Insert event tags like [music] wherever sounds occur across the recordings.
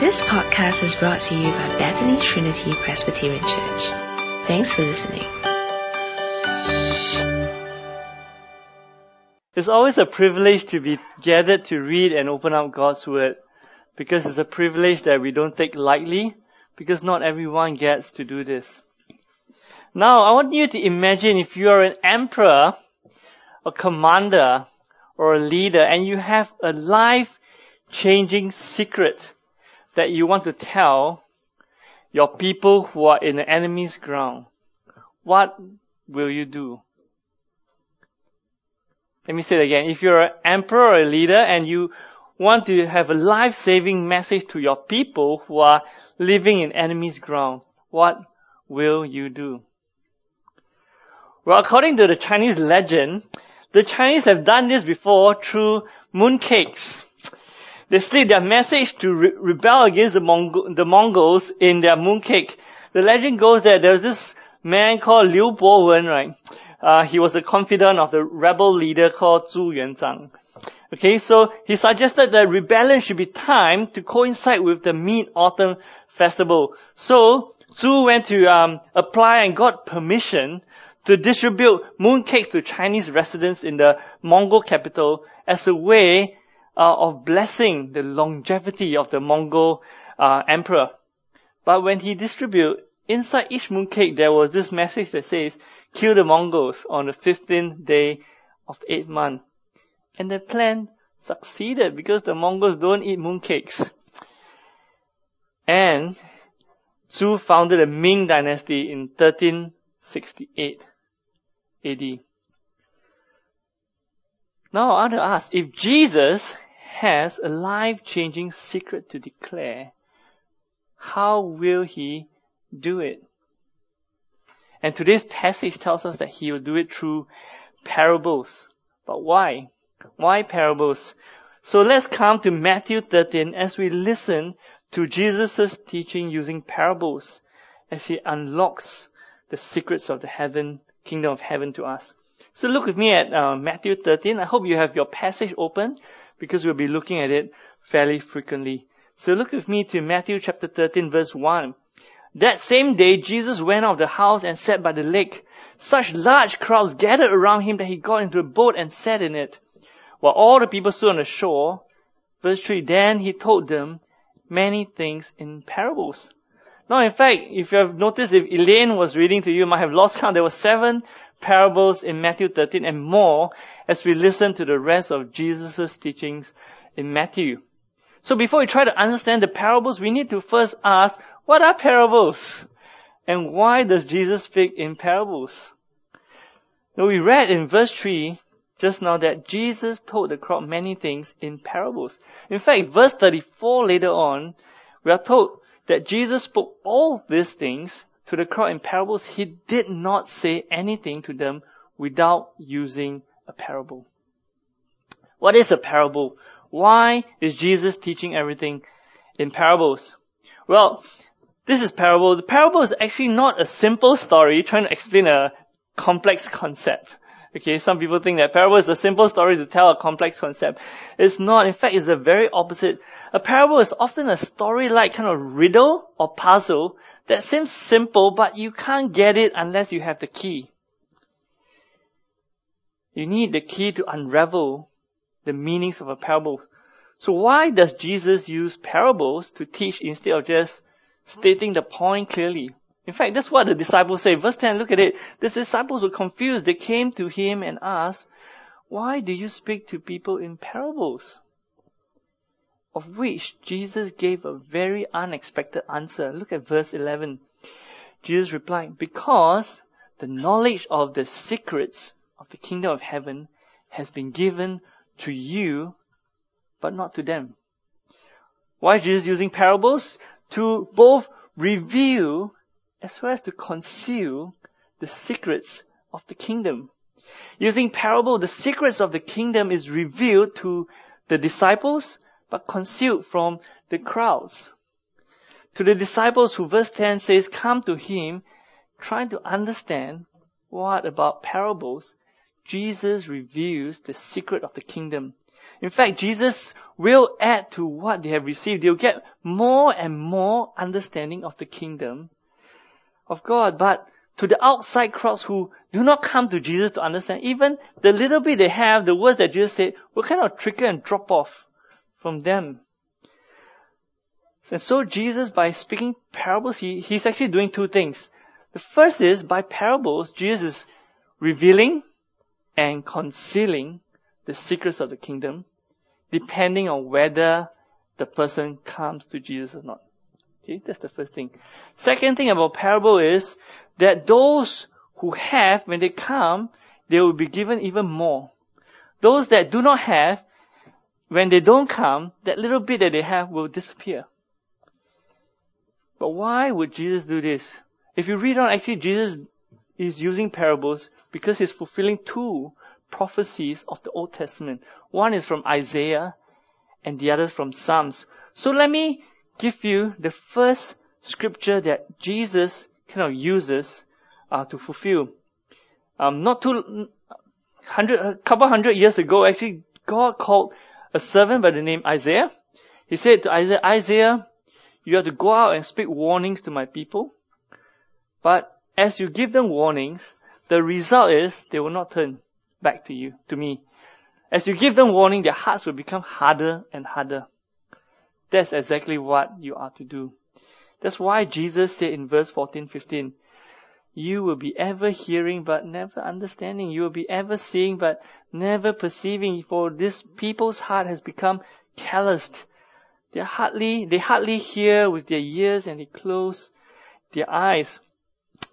This podcast is brought to you by Bethany Trinity Presbyterian Church. Thanks for listening. It's always a privilege to be gathered to read and open up God's Word because it's a privilege that we don't take lightly because not everyone gets to do this. Now, I want you to imagine if you are an emperor, a commander, or a leader and you have a life changing secret that you want to tell your people who are in the enemy's ground. What will you do? Let me say it again. If you're an emperor or a leader and you want to have a life-saving message to your people who are living in enemy's ground, what will you do? Well, according to the Chinese legend, the Chinese have done this before through mooncakes. They slid their message to re- rebel against the, Mong- the Mongols in their mooncake. The legend goes that there was this man called Liu Bowen, right? Uh, he was a confidant of the rebel leader called Zhu Yuanzhang. Okay, so he suggested that rebellion should be timed to coincide with the Mid-Autumn Festival. So, Zhu went to um, apply and got permission to distribute mooncakes to Chinese residents in the Mongol capital as a way uh, of blessing the longevity of the Mongol uh, emperor. But when he distributed, inside each mooncake there was this message that says, kill the Mongols on the 15th day of the 8th month. And the plan succeeded because the Mongols don't eat mooncakes. And Zhu founded the Ming dynasty in 1368 AD. Now I want to ask, if Jesus has a life-changing secret to declare, how will he do it? And today's passage tells us that he will do it through parables. But why? Why parables? So let's come to Matthew 13 as we listen to Jesus' teaching using parables as he unlocks the secrets of the heaven, kingdom of heaven to us. So look with me at uh, Matthew 13. I hope you have your passage open because we'll be looking at it fairly frequently. So look with me to Matthew chapter 13 verse 1. That same day, Jesus went out of the house and sat by the lake. Such large crowds gathered around him that he got into a boat and sat in it. While all the people stood on the shore, verse 3, then he told them many things in parables. Now, in fact, if you have noticed, if Elaine was reading to you, you might have lost count. There were seven parables in Matthew 13 and more as we listen to the rest of Jesus' teachings in Matthew. So before we try to understand the parables, we need to first ask, what are parables? And why does Jesus speak in parables? Now we read in verse 3 just now that Jesus told the crowd many things in parables. In fact, verse 34 later on, we are told that Jesus spoke all these things to the crowd in parables, he did not say anything to them without using a parable. What is a parable? Why is Jesus teaching everything in parables? Well, this is parable. The parable is actually not a simple story trying to explain a complex concept. Okay, some people think that parable is a simple story to tell a complex concept. It's not. In fact, it's the very opposite. A parable is often a story-like kind of riddle or puzzle that seems simple, but you can't get it unless you have the key. You need the key to unravel the meanings of a parable. So why does Jesus use parables to teach instead of just stating the point clearly? In fact, that's what the disciples say. Verse 10, look at it. The disciples were confused. They came to him and asked, why do you speak to people in parables? Of which Jesus gave a very unexpected answer. Look at verse 11. Jesus replied, because the knowledge of the secrets of the kingdom of heaven has been given to you, but not to them. Why is Jesus using parables? To both reveal as well as to conceal the secrets of the kingdom. Using parable, the secrets of the kingdom is revealed to the disciples, but concealed from the crowds. To the disciples who verse 10 says, come to him, trying to understand what about parables, Jesus reveals the secret of the kingdom. In fact, Jesus will add to what they have received. They'll get more and more understanding of the kingdom of God. But to the outside crowds who do not come to Jesus to understand, even the little bit they have, the words that Jesus said, will kind of trickle and drop off from them. And so Jesus, by speaking parables, he, he's actually doing two things. The first is, by parables, Jesus is revealing and concealing the secrets of the kingdom, depending on whether the person comes to Jesus or not. Okay, that's the first thing. Second thing about parable is that those who have, when they come, they will be given even more. Those that do not have, when they don't come, that little bit that they have will disappear. But why would Jesus do this? If you read on, actually Jesus is using parables because he's fulfilling two prophecies of the Old Testament. One is from Isaiah and the other from Psalms. So let me give you the first scripture that Jesus kind of uses uh, to fulfill. Um, not too hundred, a couple hundred years ago, actually, God called a servant by the name Isaiah. He said to Isaiah, Isaiah, you have to go out and speak warnings to my people. But as you give them warnings, the result is they will not turn back to you, to me. As you give them warning, their hearts will become harder and harder. That's exactly what you are to do. That's why Jesus said in verse 14, 15, you will be ever hearing but never understanding. You will be ever seeing but never perceiving. For this people's heart has become calloused. They hardly, they hardly hear with their ears and they close their eyes.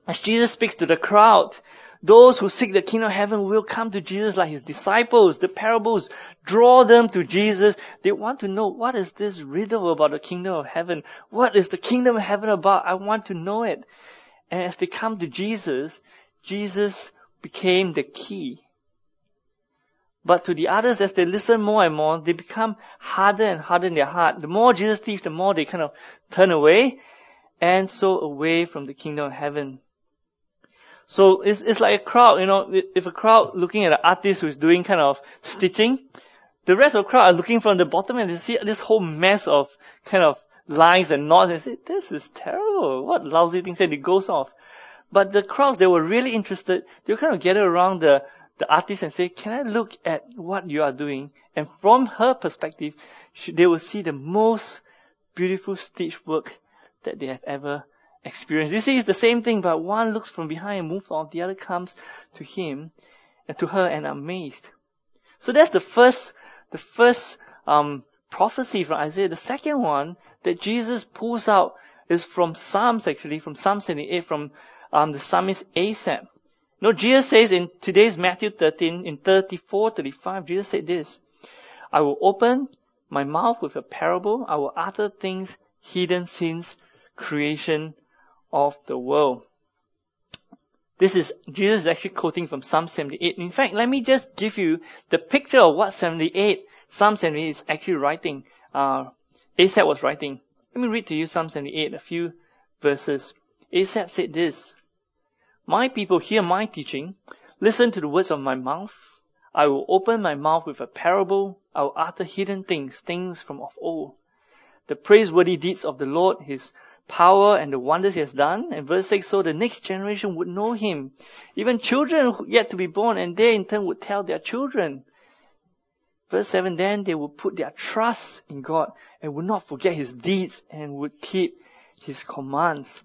As Jesus speaks to the crowd, those who seek the kingdom of heaven will come to Jesus like his disciples. The parables draw them to Jesus. They want to know what is this riddle about the kingdom of heaven? What is the kingdom of heaven about? I want to know it. And as they come to Jesus, Jesus became the key. But to the others, as they listen more and more, they become harder and harder in their heart. The more Jesus teaches, the more they kind of turn away and so away from the kingdom of heaven. So it's, it's like a crowd, you know, if a crowd looking at an artist who's doing kind of stitching, the rest of the crowd are looking from the bottom and they see this whole mess of kind of lines and knots and say, this is terrible. What lousy things and it goes off. But the crowds, they were really interested. They kind of gather around the, the artist and say, can I look at what you are doing? And from her perspective, they will see the most beautiful stitch work that they have ever experience. You see, it's the same thing, but one looks from behind and moves on, the other comes to him and to her and amazed. So that's the first, the first um, prophecy from Isaiah. The second one that Jesus pulls out is from Psalms actually, from Psalm 78, from um, the psalmist Asaph. No, Jesus says in today's Matthew 13, in 34, 35, Jesus said this, I will open my mouth with a parable. I will utter things hidden since creation of the world. This is, Jesus is actually quoting from Psalm 78. In fact, let me just give you the picture of what 78, Psalm 78 is actually writing, uh, Asaph was writing. Let me read to you Psalm 78, a few verses. Asaph said this, My people hear my teaching, listen to the words of my mouth. I will open my mouth with a parable. I will utter hidden things, things from of old. The praiseworthy deeds of the Lord, His power and the wonders he has done. And verse 6, so the next generation would know him. Even children yet to be born, and they in turn would tell their children. Verse 7, then they would put their trust in God and would not forget his deeds and would keep his commands.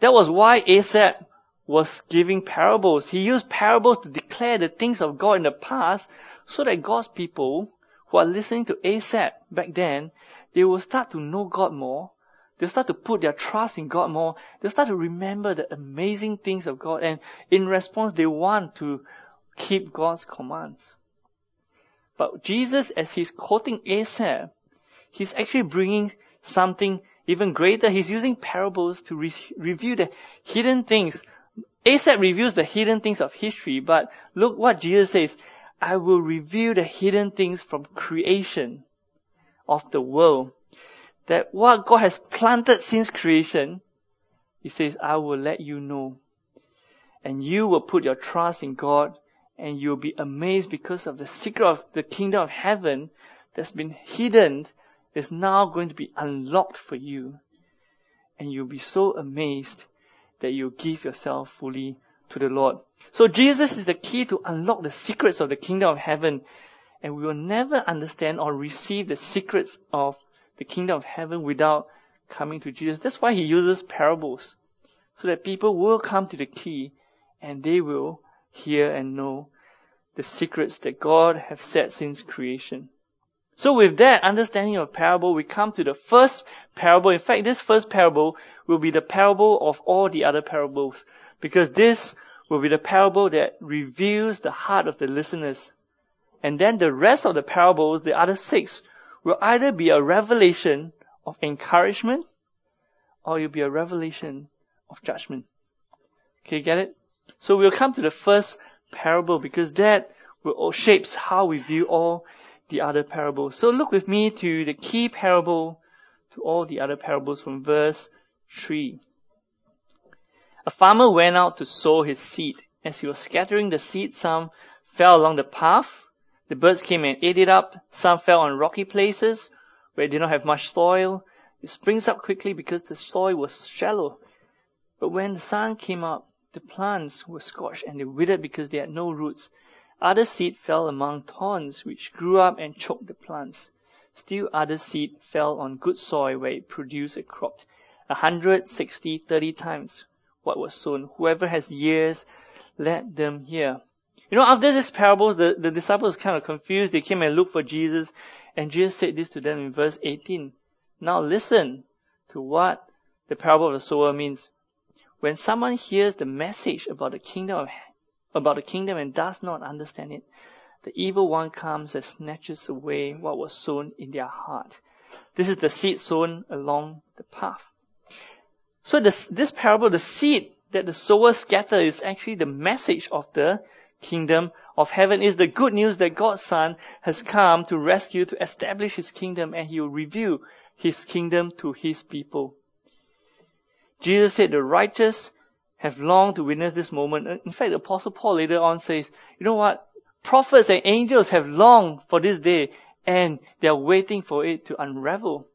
That was why Asaph was giving parables. He used parables to declare the things of God in the past so that God's people who are listening to Asaph back then, they will start to know God more They'll start to put their trust in God more. They'll start to remember the amazing things of God. And in response, they want to keep God's commands. But Jesus, as he's quoting Asaph, he's actually bringing something even greater. He's using parables to re- review the hidden things. Asaph reveals the hidden things of history, but look what Jesus says. I will reveal the hidden things from creation of the world that what God has planted since creation, He says, I will let you know. And you will put your trust in God And you'll be amazed because of the secret of the kingdom of heaven that's been hidden is now going to be unlocked for you. And you'll be so amazed that you'll give yourself fully to the Lord. So Jesus is the key to unlock the secrets of the kingdom of heaven. And we will never understand or receive the secrets of the kingdom of heaven without coming to Jesus. That's why he uses parables. So that people will come to the key and they will hear and know the secrets that God has set since creation. So with that understanding of parable, we come to the first parable. In fact, this first parable will be the parable of all the other parables because this will be the parable that reveals the heart of the listeners. And then the rest of the parables, the other six, will either be a revelation of encouragement or will be a revelation of judgment. Okay, get it? So we'll come to the first parable because that will shapes how we view all the other parables. So look with me to the key parable to all the other parables from verse 3. A farmer went out to sow his seed. As he was scattering the seed, some fell along the path. The birds came and ate it up. Some fell on rocky places where it did not have much soil. It springs up quickly because the soil was shallow. But when the sun came up, the plants were scorched and they withered because they had no roots. Other seed fell among thorns, which grew up and choked the plants. Still other seed fell on good soil where it produced a crop, a hundred, sixty, thirty times what was sown. Whoever has ears, let them hear. You know, after this parables, the, the disciples kind of confused. They came and looked for Jesus, and Jesus said this to them in verse 18. Now listen to what the parable of the sower means. When someone hears the message about the kingdom of about the kingdom and does not understand it, the evil one comes and snatches away what was sown in their heart. This is the seed sown along the path. So this, this parable, the seed that the sower scatter is actually the message of the kingdom of heaven is the good news that God's son has come to rescue, to establish his kingdom and he will reveal his kingdom to his people. Jesus said the righteous have longed to witness this moment. In fact, the apostle Paul later on says, you know what? Prophets and angels have longed for this day and they are waiting for it to unravel.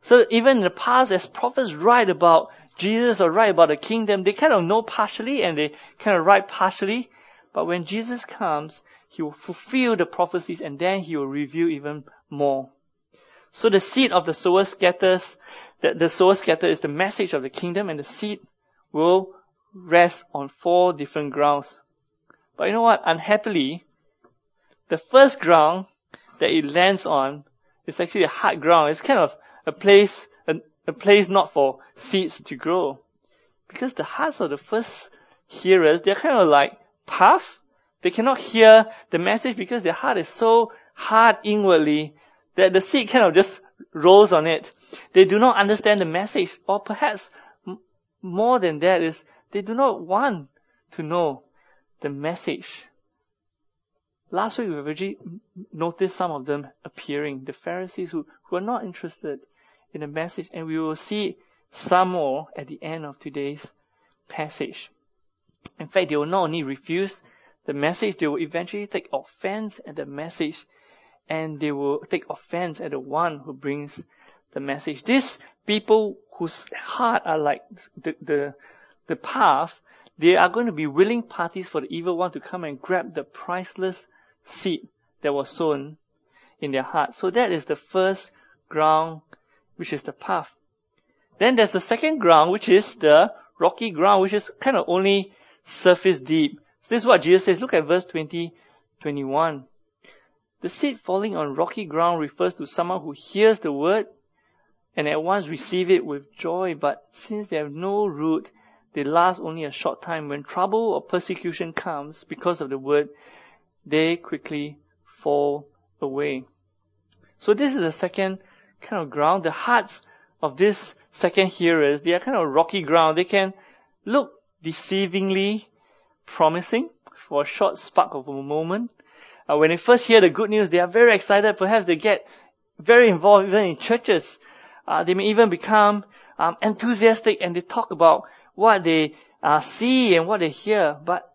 So even in the past, as prophets write about Jesus or write about the kingdom, they kind of know partially and they kind of write partially. But when Jesus comes, he will fulfill the prophecies and then he will reveal even more. So the seed of the sower scatters, the, the sower scatter is the message of the kingdom and the seed will rest on four different grounds. But you know what? Unhappily, the first ground that it lands on is actually a hard ground. It's kind of a place, a, a place not for seeds to grow. Because the hearts of the first hearers, they're kind of like puff. They cannot hear the message because their heart is so hard inwardly that the seed kind of just rolls on it. They do not understand the message, or perhaps more than that is they do not want to know the message. Last week we've already noticed some of them appearing, the Pharisees who, who are not interested in the message, and we will see some more at the end of today's passage. In fact, they will not only refuse the message, they will eventually take offense at the message, and they will take offense at the one who brings the message. These people whose heart are like the, the, the path, they are going to be willing parties for the evil one to come and grab the priceless seed that was sown in their heart. So that is the first ground, which is the path. Then there's the second ground, which is the rocky ground, which is kind of only surface deep. So this is what Jesus says. Look at verse 20, 21. The seed falling on rocky ground refers to someone who hears the word and at once receive it with joy, but since they have no root, they last only a short time. When trouble or persecution comes because of the word, they quickly fall away. So this is the second kind of ground. The hearts of these second hearers, they are kind of rocky ground. They can look deceivingly promising for a short spark of a moment. Uh, when they first hear the good news, they are very excited. Perhaps they get very involved even in churches. Uh, they may even become um, enthusiastic and they talk about what they uh, see and what they hear. But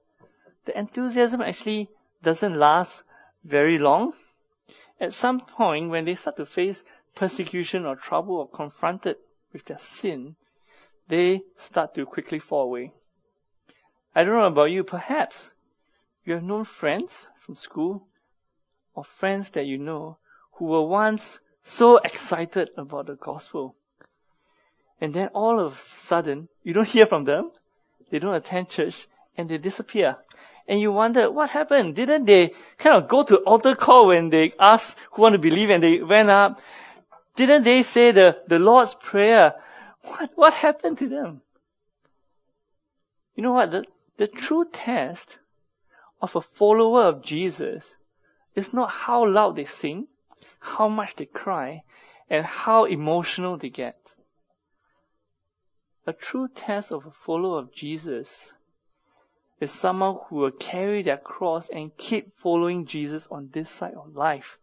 the enthusiasm actually doesn't last very long. At some point, when they start to face persecution or trouble or confronted with their sin, they start to quickly fall away. I don't know about you, perhaps you have known friends from school or friends that you know who were once so excited about the gospel. And then all of a sudden, you don't [laughs] hear from them, they don't attend church, and they disappear. And you wonder, what happened? Didn't they kind of go to altar call when they asked who want to believe and they went up? Didn't they say the, the Lord's Prayer? What, what happened to them? You know what? The, the true test of a follower of Jesus is not how loud they sing, how much they cry, and how emotional they get. A true test of a follower of Jesus is someone who will carry their cross and keep following Jesus on this side of life.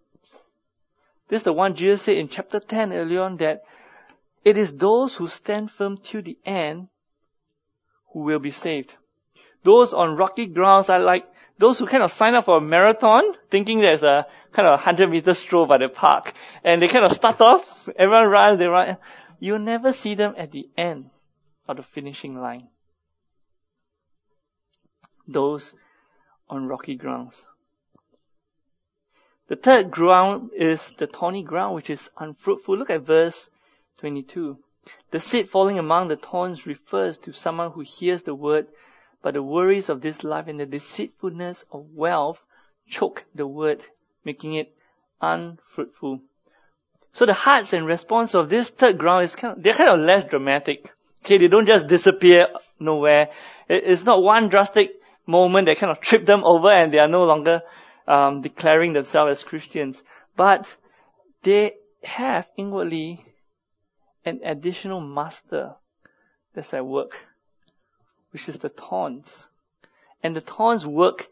This is the one Jesus said in chapter 10 earlier on that it is those who stand firm till the end who will be saved. Those on rocky grounds are like those who kind of sign up for a marathon thinking there's a kind of 100 meter stroll by the park. And they kind of start off, everyone runs, they run. You'll never see them at the end of the finishing line. Those on rocky grounds. The third ground is the thorny ground, which is unfruitful. Look at verse 22. The seed falling among the thorns refers to someone who hears the word, but the worries of this life and the deceitfulness of wealth choke the word, making it unfruitful. So the hearts and response of this third ground is kind of, they're kind of less dramatic. Okay, they don't just disappear nowhere. It's not one drastic moment that kind of trip them over and they are no longer um, declaring themselves as Christians. But they have inwardly an additional master that's at work, which is the thorns. And the thorns work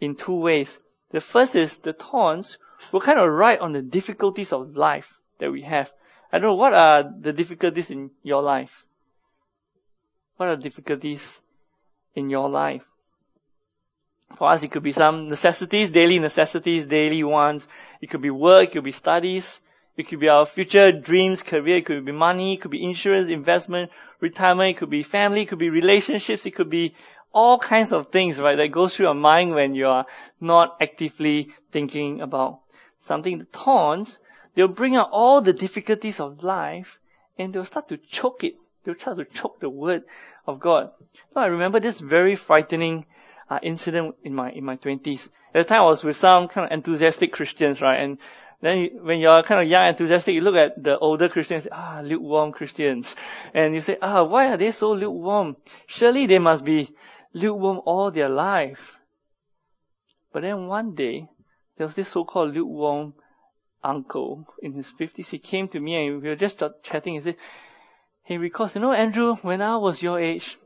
in two ways. The first is the thorns will kind of write on the difficulties of life that we have. I don't know, what are the difficulties in your life? What are the difficulties in your life? For us, it could be some necessities, daily necessities, daily ones. It could be work, it could be studies, it could be our future dreams, career, it could be money, it could be insurance, investment, retirement, it could be family, it could be relationships, it could be all kinds of things, right, that goes through your mind when you are not actively thinking about something. The thorns, they'll bring out all the difficulties of life and they'll start to choke it. They'll try to choke the word of God. I remember this very frightening uh, incident in my in my twenties. At the time, I was with some kind of enthusiastic Christians, right? And then you, when you're kind of young, and enthusiastic, you look at the older Christians, ah, lukewarm Christians, and you say, ah, why are they so lukewarm? Surely they must be lukewarm all their life. But then one day, there was this so-called lukewarm uncle in his fifties. He came to me and we were just chatting. He said, "Hey, because you know, Andrew, when I was your age."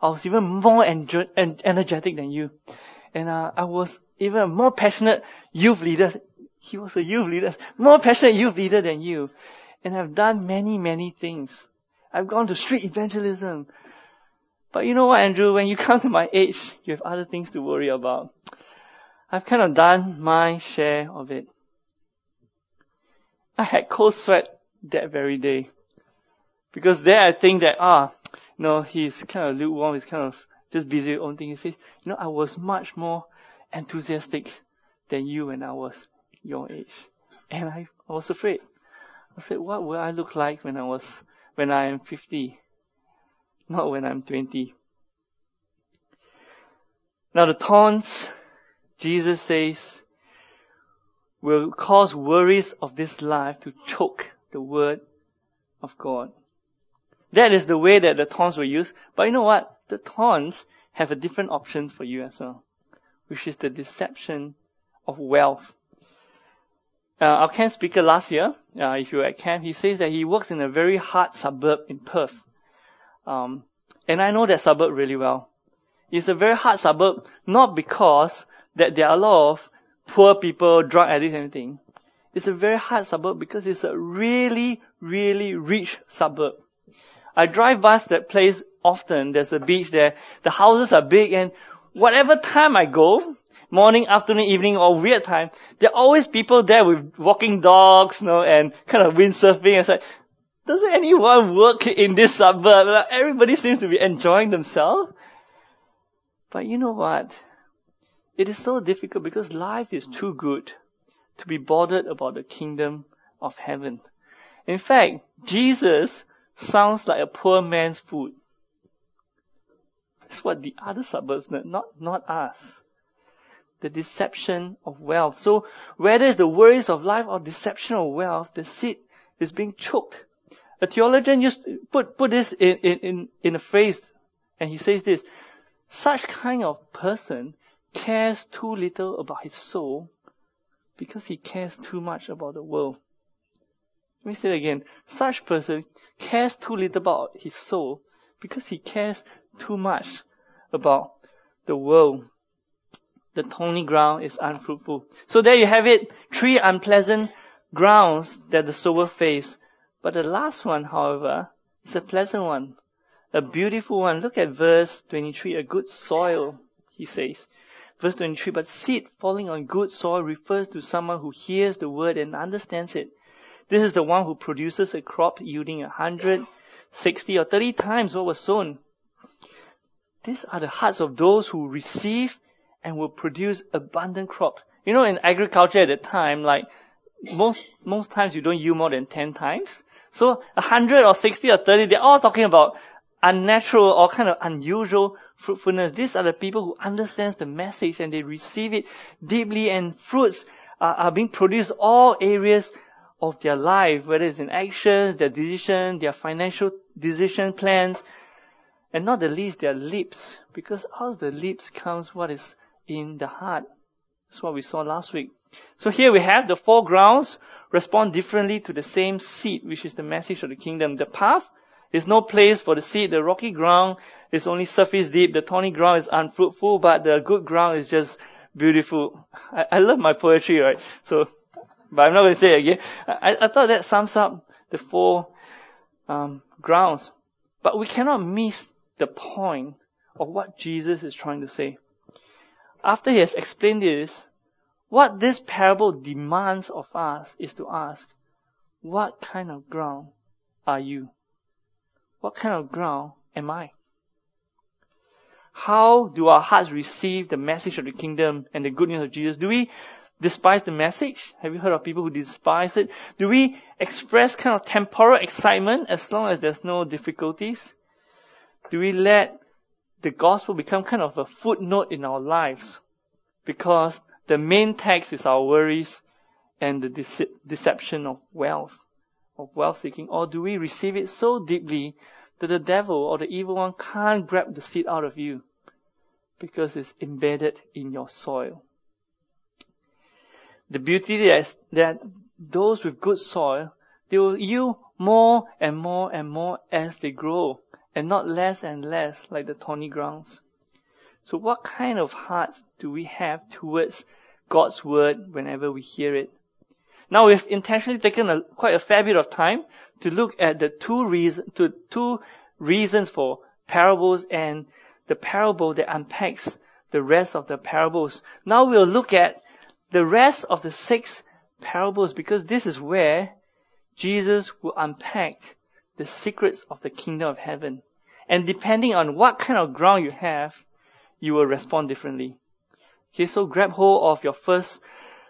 I was even more energetic than you. And uh, I was even more passionate youth leader. He was a youth leader, more passionate youth leader than you. And I've done many, many things. I've gone to street evangelism. But you know what, Andrew, when you [laughs] come to my age, you have other things to worry about. I've kind of done my share of it. I had cold sweat that very day. Because there I think that, ah, no, he's kind of lukewarm. He's kind of just busy with own thing. He says, you know, I was much more enthusiastic than you when I was your age. And I, was afraid. I said, what will I look like when I was, when I am 50? Not when I'm 20. Now the taunts, Jesus says, will cause worries of this life to choke the word of God. That is the way that the thorns were used. But you know what? The thorns have a different options for you as well, which is the deception of wealth. Uh, our camp speaker last year, uh, if you were at camp, he says that he works in a very hard suburb in Perth. Um, and I know that suburb really well. It's a very hard suburb, not because that there are a lot of poor people, drug addicts, anything. It's a very hard suburb because it's a really, really rich suburb. I drive past that place often. There's a beach there. The houses are big and whatever time I go, morning, afternoon, evening, or weird time, there are always people there with walking dogs, you know, and kind of windsurfing. It's like, doesn't anyone work in this suburb? Like, everybody seems to be enjoying themselves. But you know what? It is so difficult because life is too good to be bothered about the kingdom of heaven. In fact, Jesus sounds like a poor man's food. That's what the other suburbs not, not us. The deception of wealth. So whether it's the worries of life or deception of wealth, the seed is being choked. A theologian used put, put this in, in, in a phrase, and he says this, such kind of person cares too little about his soul because he cares too much about the world. Let me say it again. Such person cares too little about his soul because he cares too much about the world. The thorny ground is unfruitful. So there you have it. Three unpleasant grounds that the sower face. But the last one, however, is a pleasant one. A beautiful one. Look at verse 23. A good soil, he says. Verse 23, but seed falling on good soil refers to someone who hears the word and understands it. This is the one who produces a crop yielding a hundred, sixty, or thirty times what was sown. These are the hearts of those who receive and will produce abundant crop. You know, in agriculture at the time, like most most times you don't yield more than ten times. So a hundred or sixty or thirty, they're all talking about unnatural or kind of unusual fruitfulness. These are the people who understands the message and they receive it deeply and fruits are, are being produced all areas of their life, whether it's in actions, their decision, their financial decision plans, and not the least their lips, because out of the lips comes what is in the heart. That's what we saw last week. So here we have the four grounds respond differently to the same seed, which is the message of the kingdom. The path is no place for the seed. The rocky ground is only surface deep. The thorny ground is unfruitful, but the good ground is just beautiful. I, I love my poetry, right? So but I'm not going to say it again. I, I thought that sums up the four um, grounds. But we cannot miss the point of what Jesus is trying to say. After he has explained this, what this parable demands of us is to ask, what kind of ground are you? What kind of ground am I? How do our hearts receive the message of the kingdom and the good news of Jesus? Do we despise the message? Have you heard of people who despise it? Do we express kind of temporal excitement as long as there's no difficulties? Do we let the gospel become kind of a footnote in our lives? Because the main text is our worries and the dece- deception of wealth, of wealth seeking. Or do we receive it so deeply that the devil or the evil one can't grab the seed out of you because it's embedded in your soil? the beauty is that those with good soil, they will yield more and more and more as they grow, and not less and less like the thorny grounds. So what kind of hearts do we have towards God's word whenever we hear it? Now we've intentionally taken a, quite a fair bit of time to look at the two reason, to two reasons for parables and the parable that unpacks the rest of the parables. Now we'll look at the rest of the six parables because this is where Jesus will unpack the secrets of the kingdom of heaven. And depending on what kind of ground you have, you will respond differently. Okay, so grab hold of your first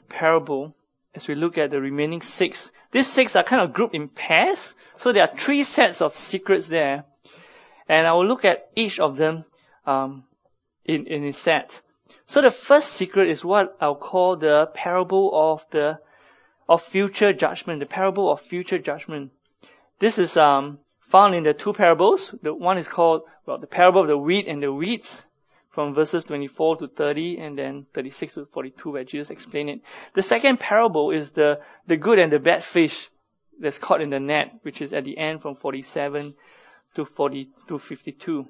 parable as we look at the remaining six. These six are kind of grouped in pairs, so there are three sets of secrets there. And I will look at each of them um, in, in a set. So the first secret is what I'll call the parable of the of future judgment, the parable of future judgment. This is um, found in the two parables. The one is called well the parable of the wheat and the weeds from verses 24 to 30 and then 36 to 42 where Jesus explained it. The second parable is the, the good and the bad fish that's caught in the net, which is at the end from 47 to 40 to 52.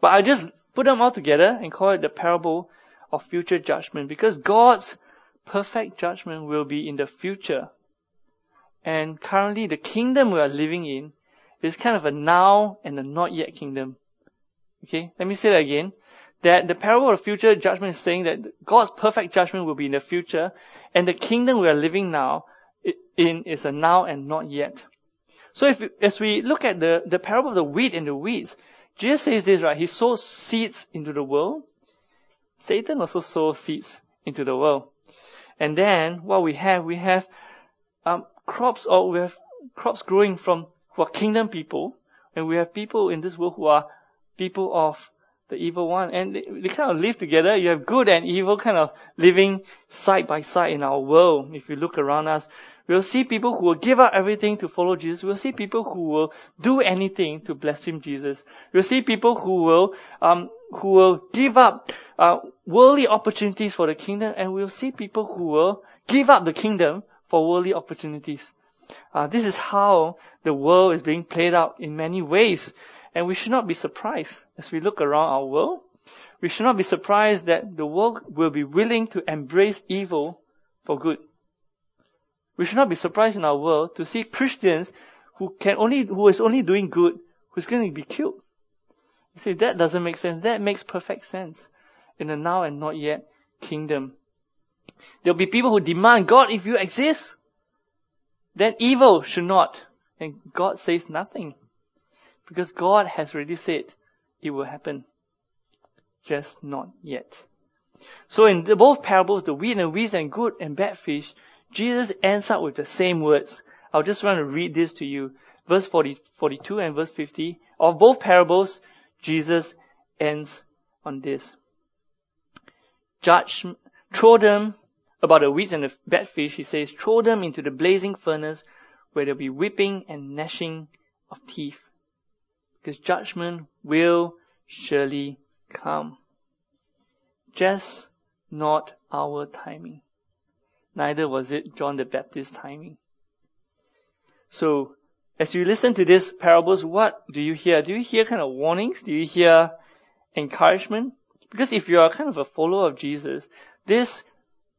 But I just put them all together and call it the parable of future judgment because God's perfect judgment will be in the future. And currently the kingdom we are living in is kind of a now and a not yet kingdom. Okay, let me say that again. that the parable of future judgment is saying that God's perfect judgment will be in the future, and the kingdom we are living now in is a now and not yet. So if as we look at the, the parable of the wheat and the weeds, Jesus says this, right? He sows seeds into the world. Satan also sows seeds into the world. And then what we have, we have um, crops or we have crops growing from who are kingdom people, and we have people in this world who are people of the evil one. And they, they kind of live together. You have good and evil kind of living side by side in our world. If you look around us, we'll see people who will give up everything to follow Jesus. We'll see people who will do anything to blaspheme Jesus. We'll see people who will, um, who will give up uh, worldly opportunities for the kingdom, and we'll see people who will give up the kingdom for worldly opportunities. Uh, this is how the world is being played out in many ways. And we should not be surprised as we look around our world. We should not be surprised that the world will be willing to embrace evil for good. We should not be surprised in our world to see Christians who can only, who is only doing good, who's going to be killed. You see, that doesn't make sense. That makes perfect sense in the now and not yet kingdom. There'll be people who demand, God, if you exist, then evil should not. And God says nothing. Because God has already said it will happen. Just not yet. So in the, both parables, the wheat and weeds and good and bad fish, Jesus ends up with the same words. I'll just want to read this to you. Verse 40, 42 and verse 50. Of both parables, Jesus ends on this. Judge, throw them about the weeds and the bad fish. He says, throw them into the blazing furnace where there'll be weeping and gnashing of teeth because judgment will surely come. Just not our timing. Neither was it John the Baptist's timing. So, as you listen to these parables, what do you hear? Do you hear kind of warnings? Do you hear encouragement? Because if you are kind of a follower of Jesus, this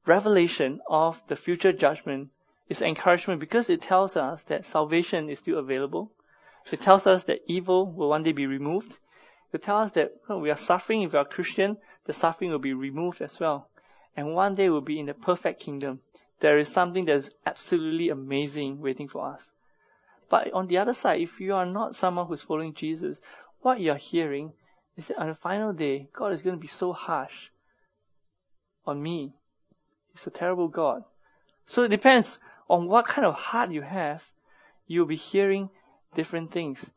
revelation of the future judgment is encouragement because it tells us that salvation is still available. It tells us that evil will one day be removed. It tells us that we are suffering. If we are Christian, the suffering will be removed as well. And one day we'll be in the perfect kingdom. There is something that is absolutely amazing waiting for us. But on the other side, if you are not someone who's following Jesus, what you're hearing is that on the final day, God is going to be so harsh on me. He's a terrible God. So it depends on what kind of heart you have. You'll be hearing different things.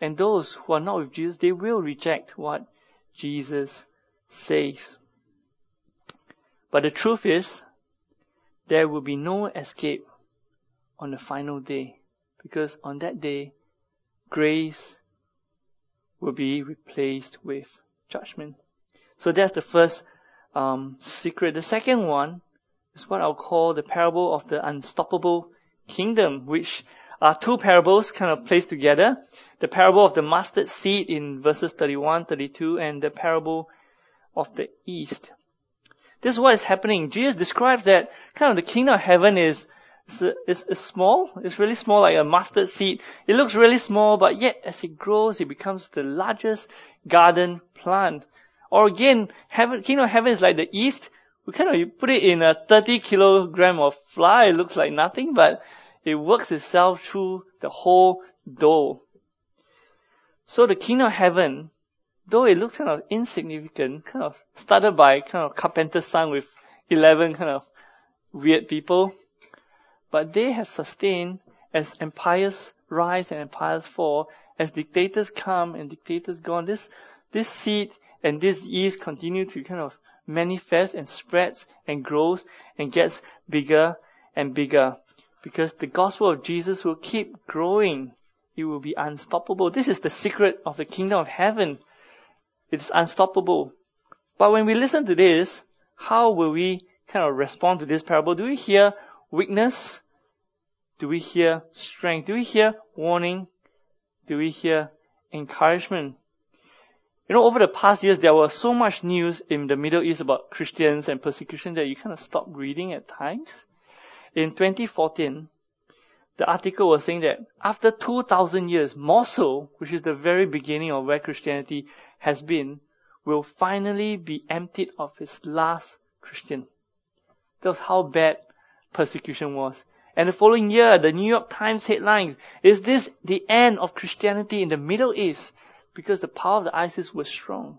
And those who are not with Jesus, they will reject what Jesus says. But the truth is, there will be no escape on the final day. Because on that day, grace will be replaced with judgment. So that's the first um, secret. The second one is what I'll call the parable of the unstoppable kingdom, which are two parables kind of placed together. The parable of the mustard seed in verses 31, 32, and the parable of the yeast. This is what is happening. Jesus describes that kind of the kingdom of heaven is, is, is small. It's really small, like a mustard seed. It looks really small, but yet as it grows, it becomes the largest garden plant. Or again, heaven, kingdom of heaven is like the yeast. We kind of put it in a 30 kilogram of flour. It looks like nothing, but it works itself through the whole dough. So the kingdom of heaven, though it looks kind of insignificant, kind of started by kind of carpenter's son with 11 kind of weird people, but they have sustained as empires rise and empires fall, as dictators come and dictators go. This, this seed and this yeast continue to kind of manifest and spreads and grows and gets bigger and bigger because the gospel of Jesus will keep growing. It will be unstoppable. This is the secret of the kingdom of heaven. It's unstoppable. But when we listen to this, how will we kind of respond to this parable? Do we hear weakness? Do we hear strength? Do we hear warning? Do we hear encouragement? You know, over the past years, there was so much news in the Middle East about Christians and persecution that you kind of stop reading at times. In 2014, the article was saying that after 2000 years, Mosul, which is the very beginning of where Christianity has been, will finally be emptied of its last Christian. That was how bad persecution was. And the following year, the New York Times headlines, is this the end of Christianity in the Middle East? Because the power of the ISIS was strong.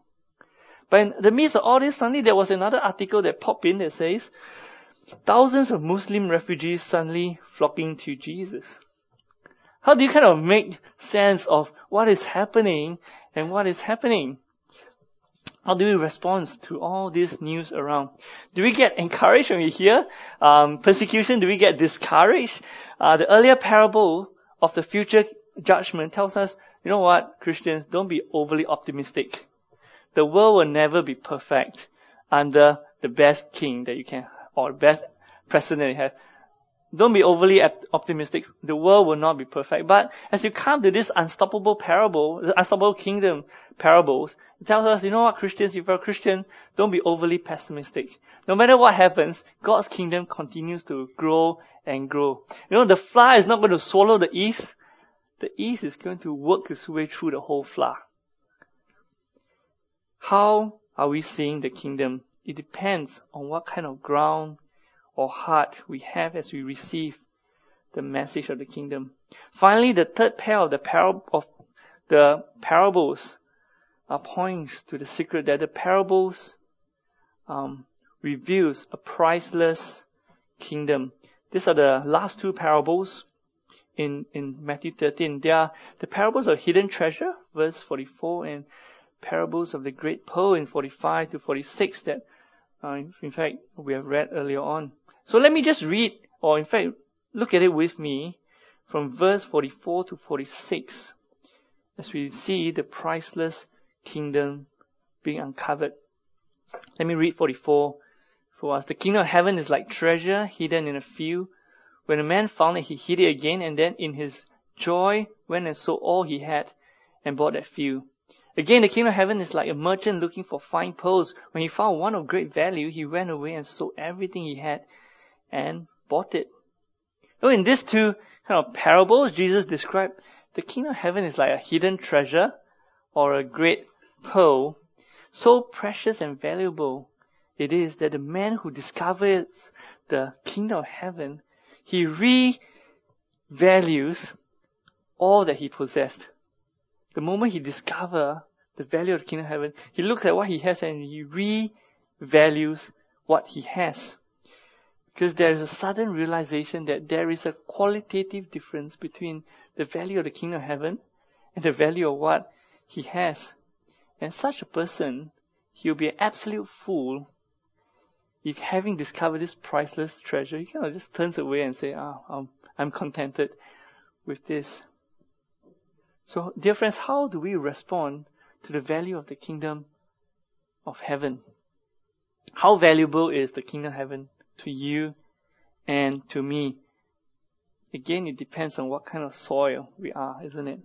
But in the midst of all this, suddenly there was another article that popped in that says, thousands of Muslim refugees suddenly flocking to Jesus. How do you kind of make sense of what is happening and what is happening? How do we respond to all this news around? Do we get encouraged when we hear um, persecution? Do we get discouraged? Uh, the earlier parable of the future judgment tells us, you know what, Christians, don't be overly optimistic. The world will never be perfect under the best king that you can, or best president you have. Don't be overly optimistic. The world will not be perfect. But as you come to this unstoppable parable, the unstoppable kingdom parables, it tells us, you know what, Christians, if you're a Christian, don't be overly pessimistic. No matter what happens, God's kingdom continues to grow and grow. You know, the fly is not going to swallow the yeast. The yeast is going to work its way through the whole flour. How are we seeing the kingdom? It depends on what kind of ground or heart we have as we receive the message of the kingdom. Finally, the third pair of the parable of the parables uh, points to the secret that the parables um, reveals a priceless kingdom. These are the last two parables in, in Matthew 13. There are the parables of hidden treasure, verse 44, and parables of the great pearl in 45 to 46 that, uh, in fact, we have read earlier on. So let me just read, or in fact, look at it with me from verse 44 to 46 as we see the priceless kingdom being uncovered. Let me read 44 for us. The kingdom of heaven is like treasure hidden in a field. When a man found it, he hid it again, and then in his joy went and sold all he had and bought that field. Again, the kingdom of heaven is like a merchant looking for fine pearls. When he found one of great value, he went away and sold everything he had and bought it. So in these two kind of parables, Jesus described the kingdom of heaven is like a hidden treasure or a great pearl, so precious and valuable it is that the man who discovers the kingdom of heaven, he revalues all that he possessed. The moment he discovers the value of the kingdom of heaven, he looks at what he has and he revalues what he has. Because there is a sudden realization that there is a qualitative difference between the value of the kingdom of heaven and the value of what he has. And such a person, he'll be an absolute fool if having discovered this priceless treasure, he kind of just turns away and say, ah, oh, I'm, contented with this. So, dear friends, how do we respond to the value of the kingdom of heaven? How valuable is the kingdom of heaven to you and to me? Again, it depends on what kind of soil we are, isn't it?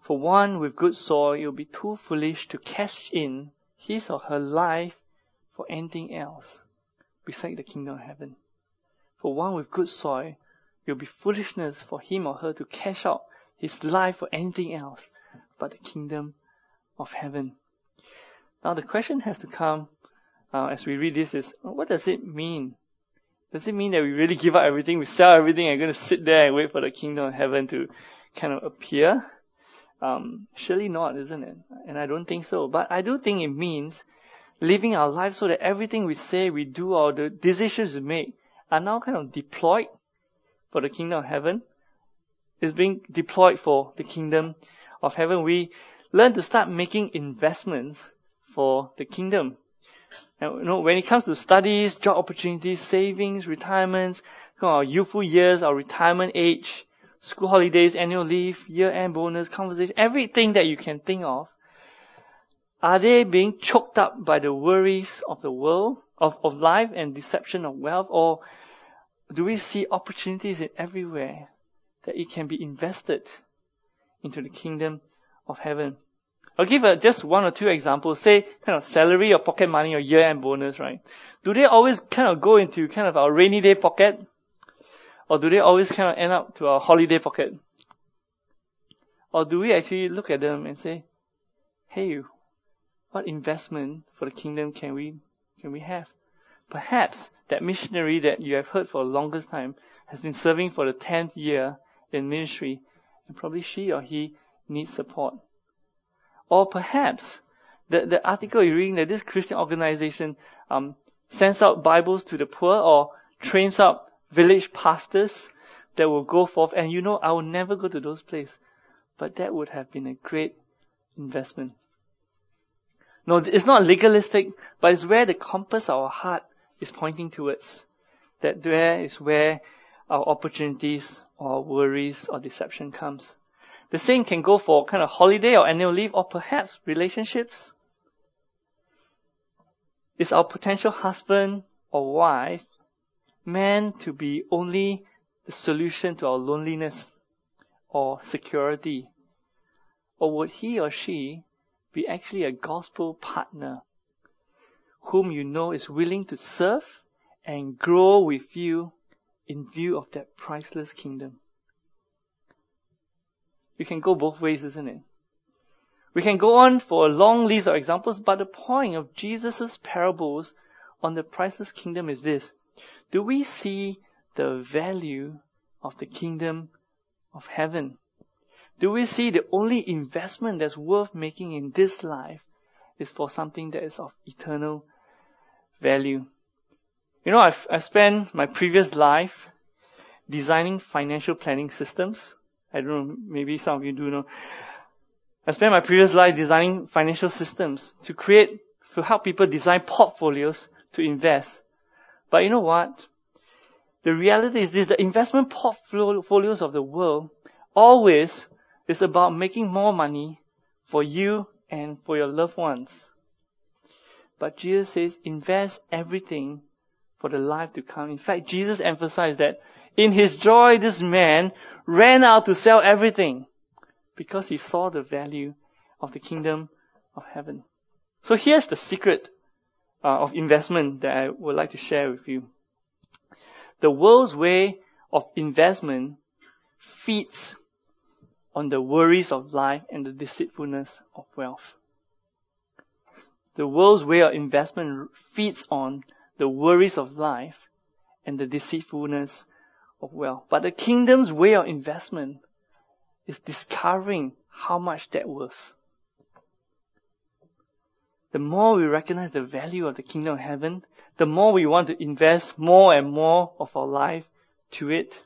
For one with good soil, it will be too foolish to cash in his or her life for anything else beside the kingdom of heaven. For one with good soil, it will be foolishness for him or her to cash out his life for anything else but the kingdom of heaven. Now the question has to come uh, as we read this is, what does it mean? Does it mean that we really give up everything, we sell everything, and going to sit there and wait for the kingdom of heaven to kind of appear? Um, surely not, isn't it? And I don't think so. But I do think it means living our life so that everything we say, we do, or the decisions we make are now kind of deployed for the kingdom of heaven. It's being deployed for the kingdom of heaven. We learn to start making investments for the kingdom. And, you know, when it comes to studies, job opportunities, savings, retirements, our youthful years, our retirement age, school holidays, annual leave, year-end bonus, conversation, everything that you can think of, are they being choked up by the worries of the world, of, of life and deception of wealth, or do we see opportunities in everywhere that it can be invested into the kingdom of heaven? I'll give a, just one or two examples. Say, kind of salary or pocket money or year-end bonus, right? Do they always kind of go into kind of our rainy day pocket? Or do they always kind of end up to our holiday pocket? Or do we actually look at them and say, hey, what investment for the kingdom can we can we have? Perhaps that missionary that you have heard for the longest time has been serving for the tenth year in ministry, and probably she or he needs support. Or perhaps the, the article you're reading that this Christian organization um, sends out Bibles to the poor or trains up village pastors that will go forth. And you know, I will never go to those places. But that would have been a great investment. No, it's not legalistic, but it's where the compass of our heart is pointing towards. That there is where our opportunities or worries or deception comes. The same can go for kind of holiday or annual leave or perhaps relationships. Is our potential husband or wife meant to be only the solution to our loneliness or security? Or would he or she be actually a gospel partner whom you know is willing to serve and grow with you in view of that priceless kingdom? You can go both ways, isn't it? We can go on for a long list of examples, but the point of Jesus' parables on the priceless kingdom is this. Do we see the value of the kingdom of heaven? Do we see the only investment that's worth making in this life is for something that is of eternal value? You know, I've, I've spent my previous life designing financial planning systems. I don't know, maybe some of you do know. I spent my previous life designing financial systems to create, to help people design portfolios to invest. But you know what? The reality is this, the investment portfolios of the world always is about making more money for you and for your loved ones. But Jesus says, invest everything for the life to come. In fact, Jesus emphasized that in his joy, this man ran out to sell everything because he saw the value of the kingdom of heaven. So here's the secret uh, of investment that I would like to share with you. The world's way of investment feeds on the worries of life and the deceitfulness of wealth. The world's way of investment feeds on the worries of life and the deceitfulness of wealth. But the kingdom's way of investment is discovering how much that worth. The more we recognize the value of the kingdom of heaven, the more we want to invest more and more of our life to it.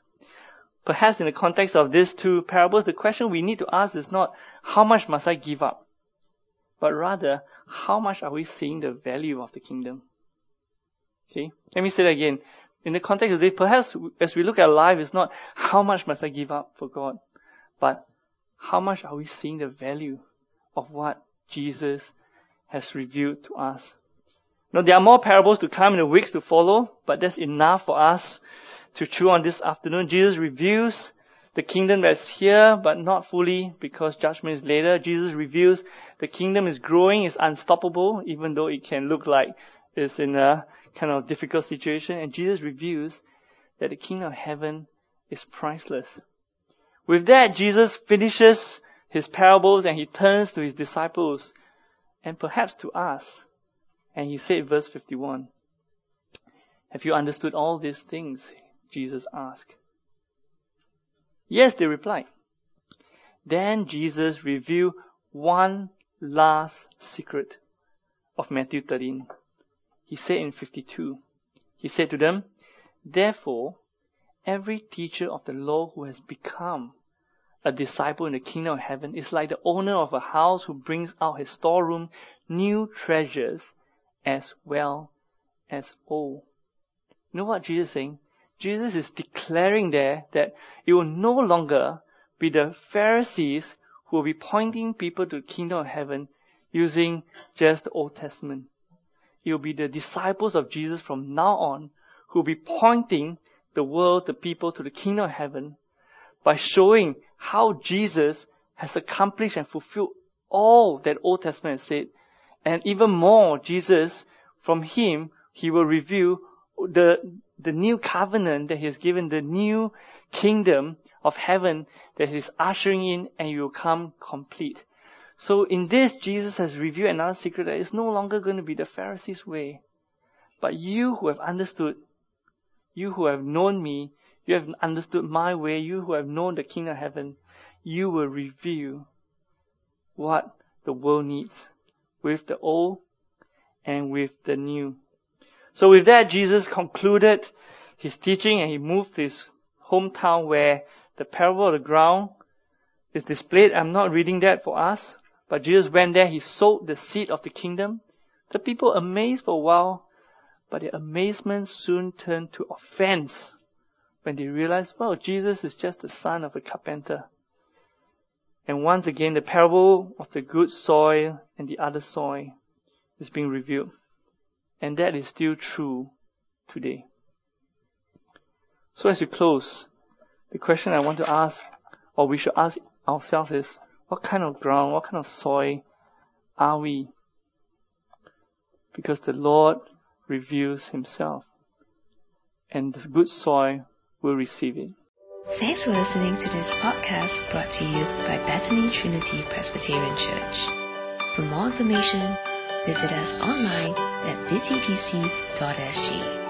Perhaps in the context of these two parables, the question we need to ask is not, how much must I give up? But rather, how much are we seeing the value of the kingdom? Okay? Let me say that again in the context of this, perhaps as we look at life, it's not how much must I give up for God, but how much are we seeing the value of what Jesus has revealed to us. Now, there are more parables to come in the weeks to follow, but that's enough for us to chew on this afternoon. Jesus reveals the kingdom that's here, but not fully because judgment is later. Jesus reveals the kingdom is growing, is unstoppable, even though it can look like it's in a kind of difficult situation. And Jesus reveals that the kingdom of heaven is priceless. With that, Jesus finishes his parables and he turns to his disciples and perhaps to us. And he said, verse 51, Have you understood all these things? Jesus asked. Yes, they replied. Then Jesus revealed one last secret of Matthew 13 he said in 52, he said to them, Therefore, every teacher of the law who has become a disciple in the kingdom of heaven is like the owner of a house who brings out his storeroom new treasures as well as old. You know what Jesus is saying? Jesus is declaring there that it will no longer be the Pharisees who will be pointing people to the kingdom of heaven using just the Old Testament. It will be the disciples of Jesus from now on who will be pointing the world, the people to the kingdom of heaven by showing how Jesus has accomplished and fulfilled all that Old Testament said. And even more, Jesus, from Him, He will reveal the, the new covenant that He has given, the new kingdom of heaven that He's ushering in and it will come complete. So in this, Jesus has revealed another secret that it's no longer going to be the Pharisees' way. But you who have understood, you who have known me, you have understood my way, you who have known the kingdom of heaven, you will reveal what the world needs with the old and with the new. So with that, Jesus concluded his teaching and he moved to his hometown where the parable of the ground is displayed. I'm not reading that for us, but Jesus went there, he sowed the seed of the kingdom. The people amazed for a while, but their amazement soon turned to offense when they realized, well, Jesus is just the son of a carpenter. And once again, the parable of the good soil and the other soil is being revealed. And that is still true today. So as we close, the question I want to ask, or we should ask ourselves is, what kind of ground, what kind of soil are we? Because the Lord reveals himself. And the good soil will receive it. Thanks for listening to this podcast brought to you by Bethany Trinity Presbyterian Church. For more information, visit us online at busypc.sg.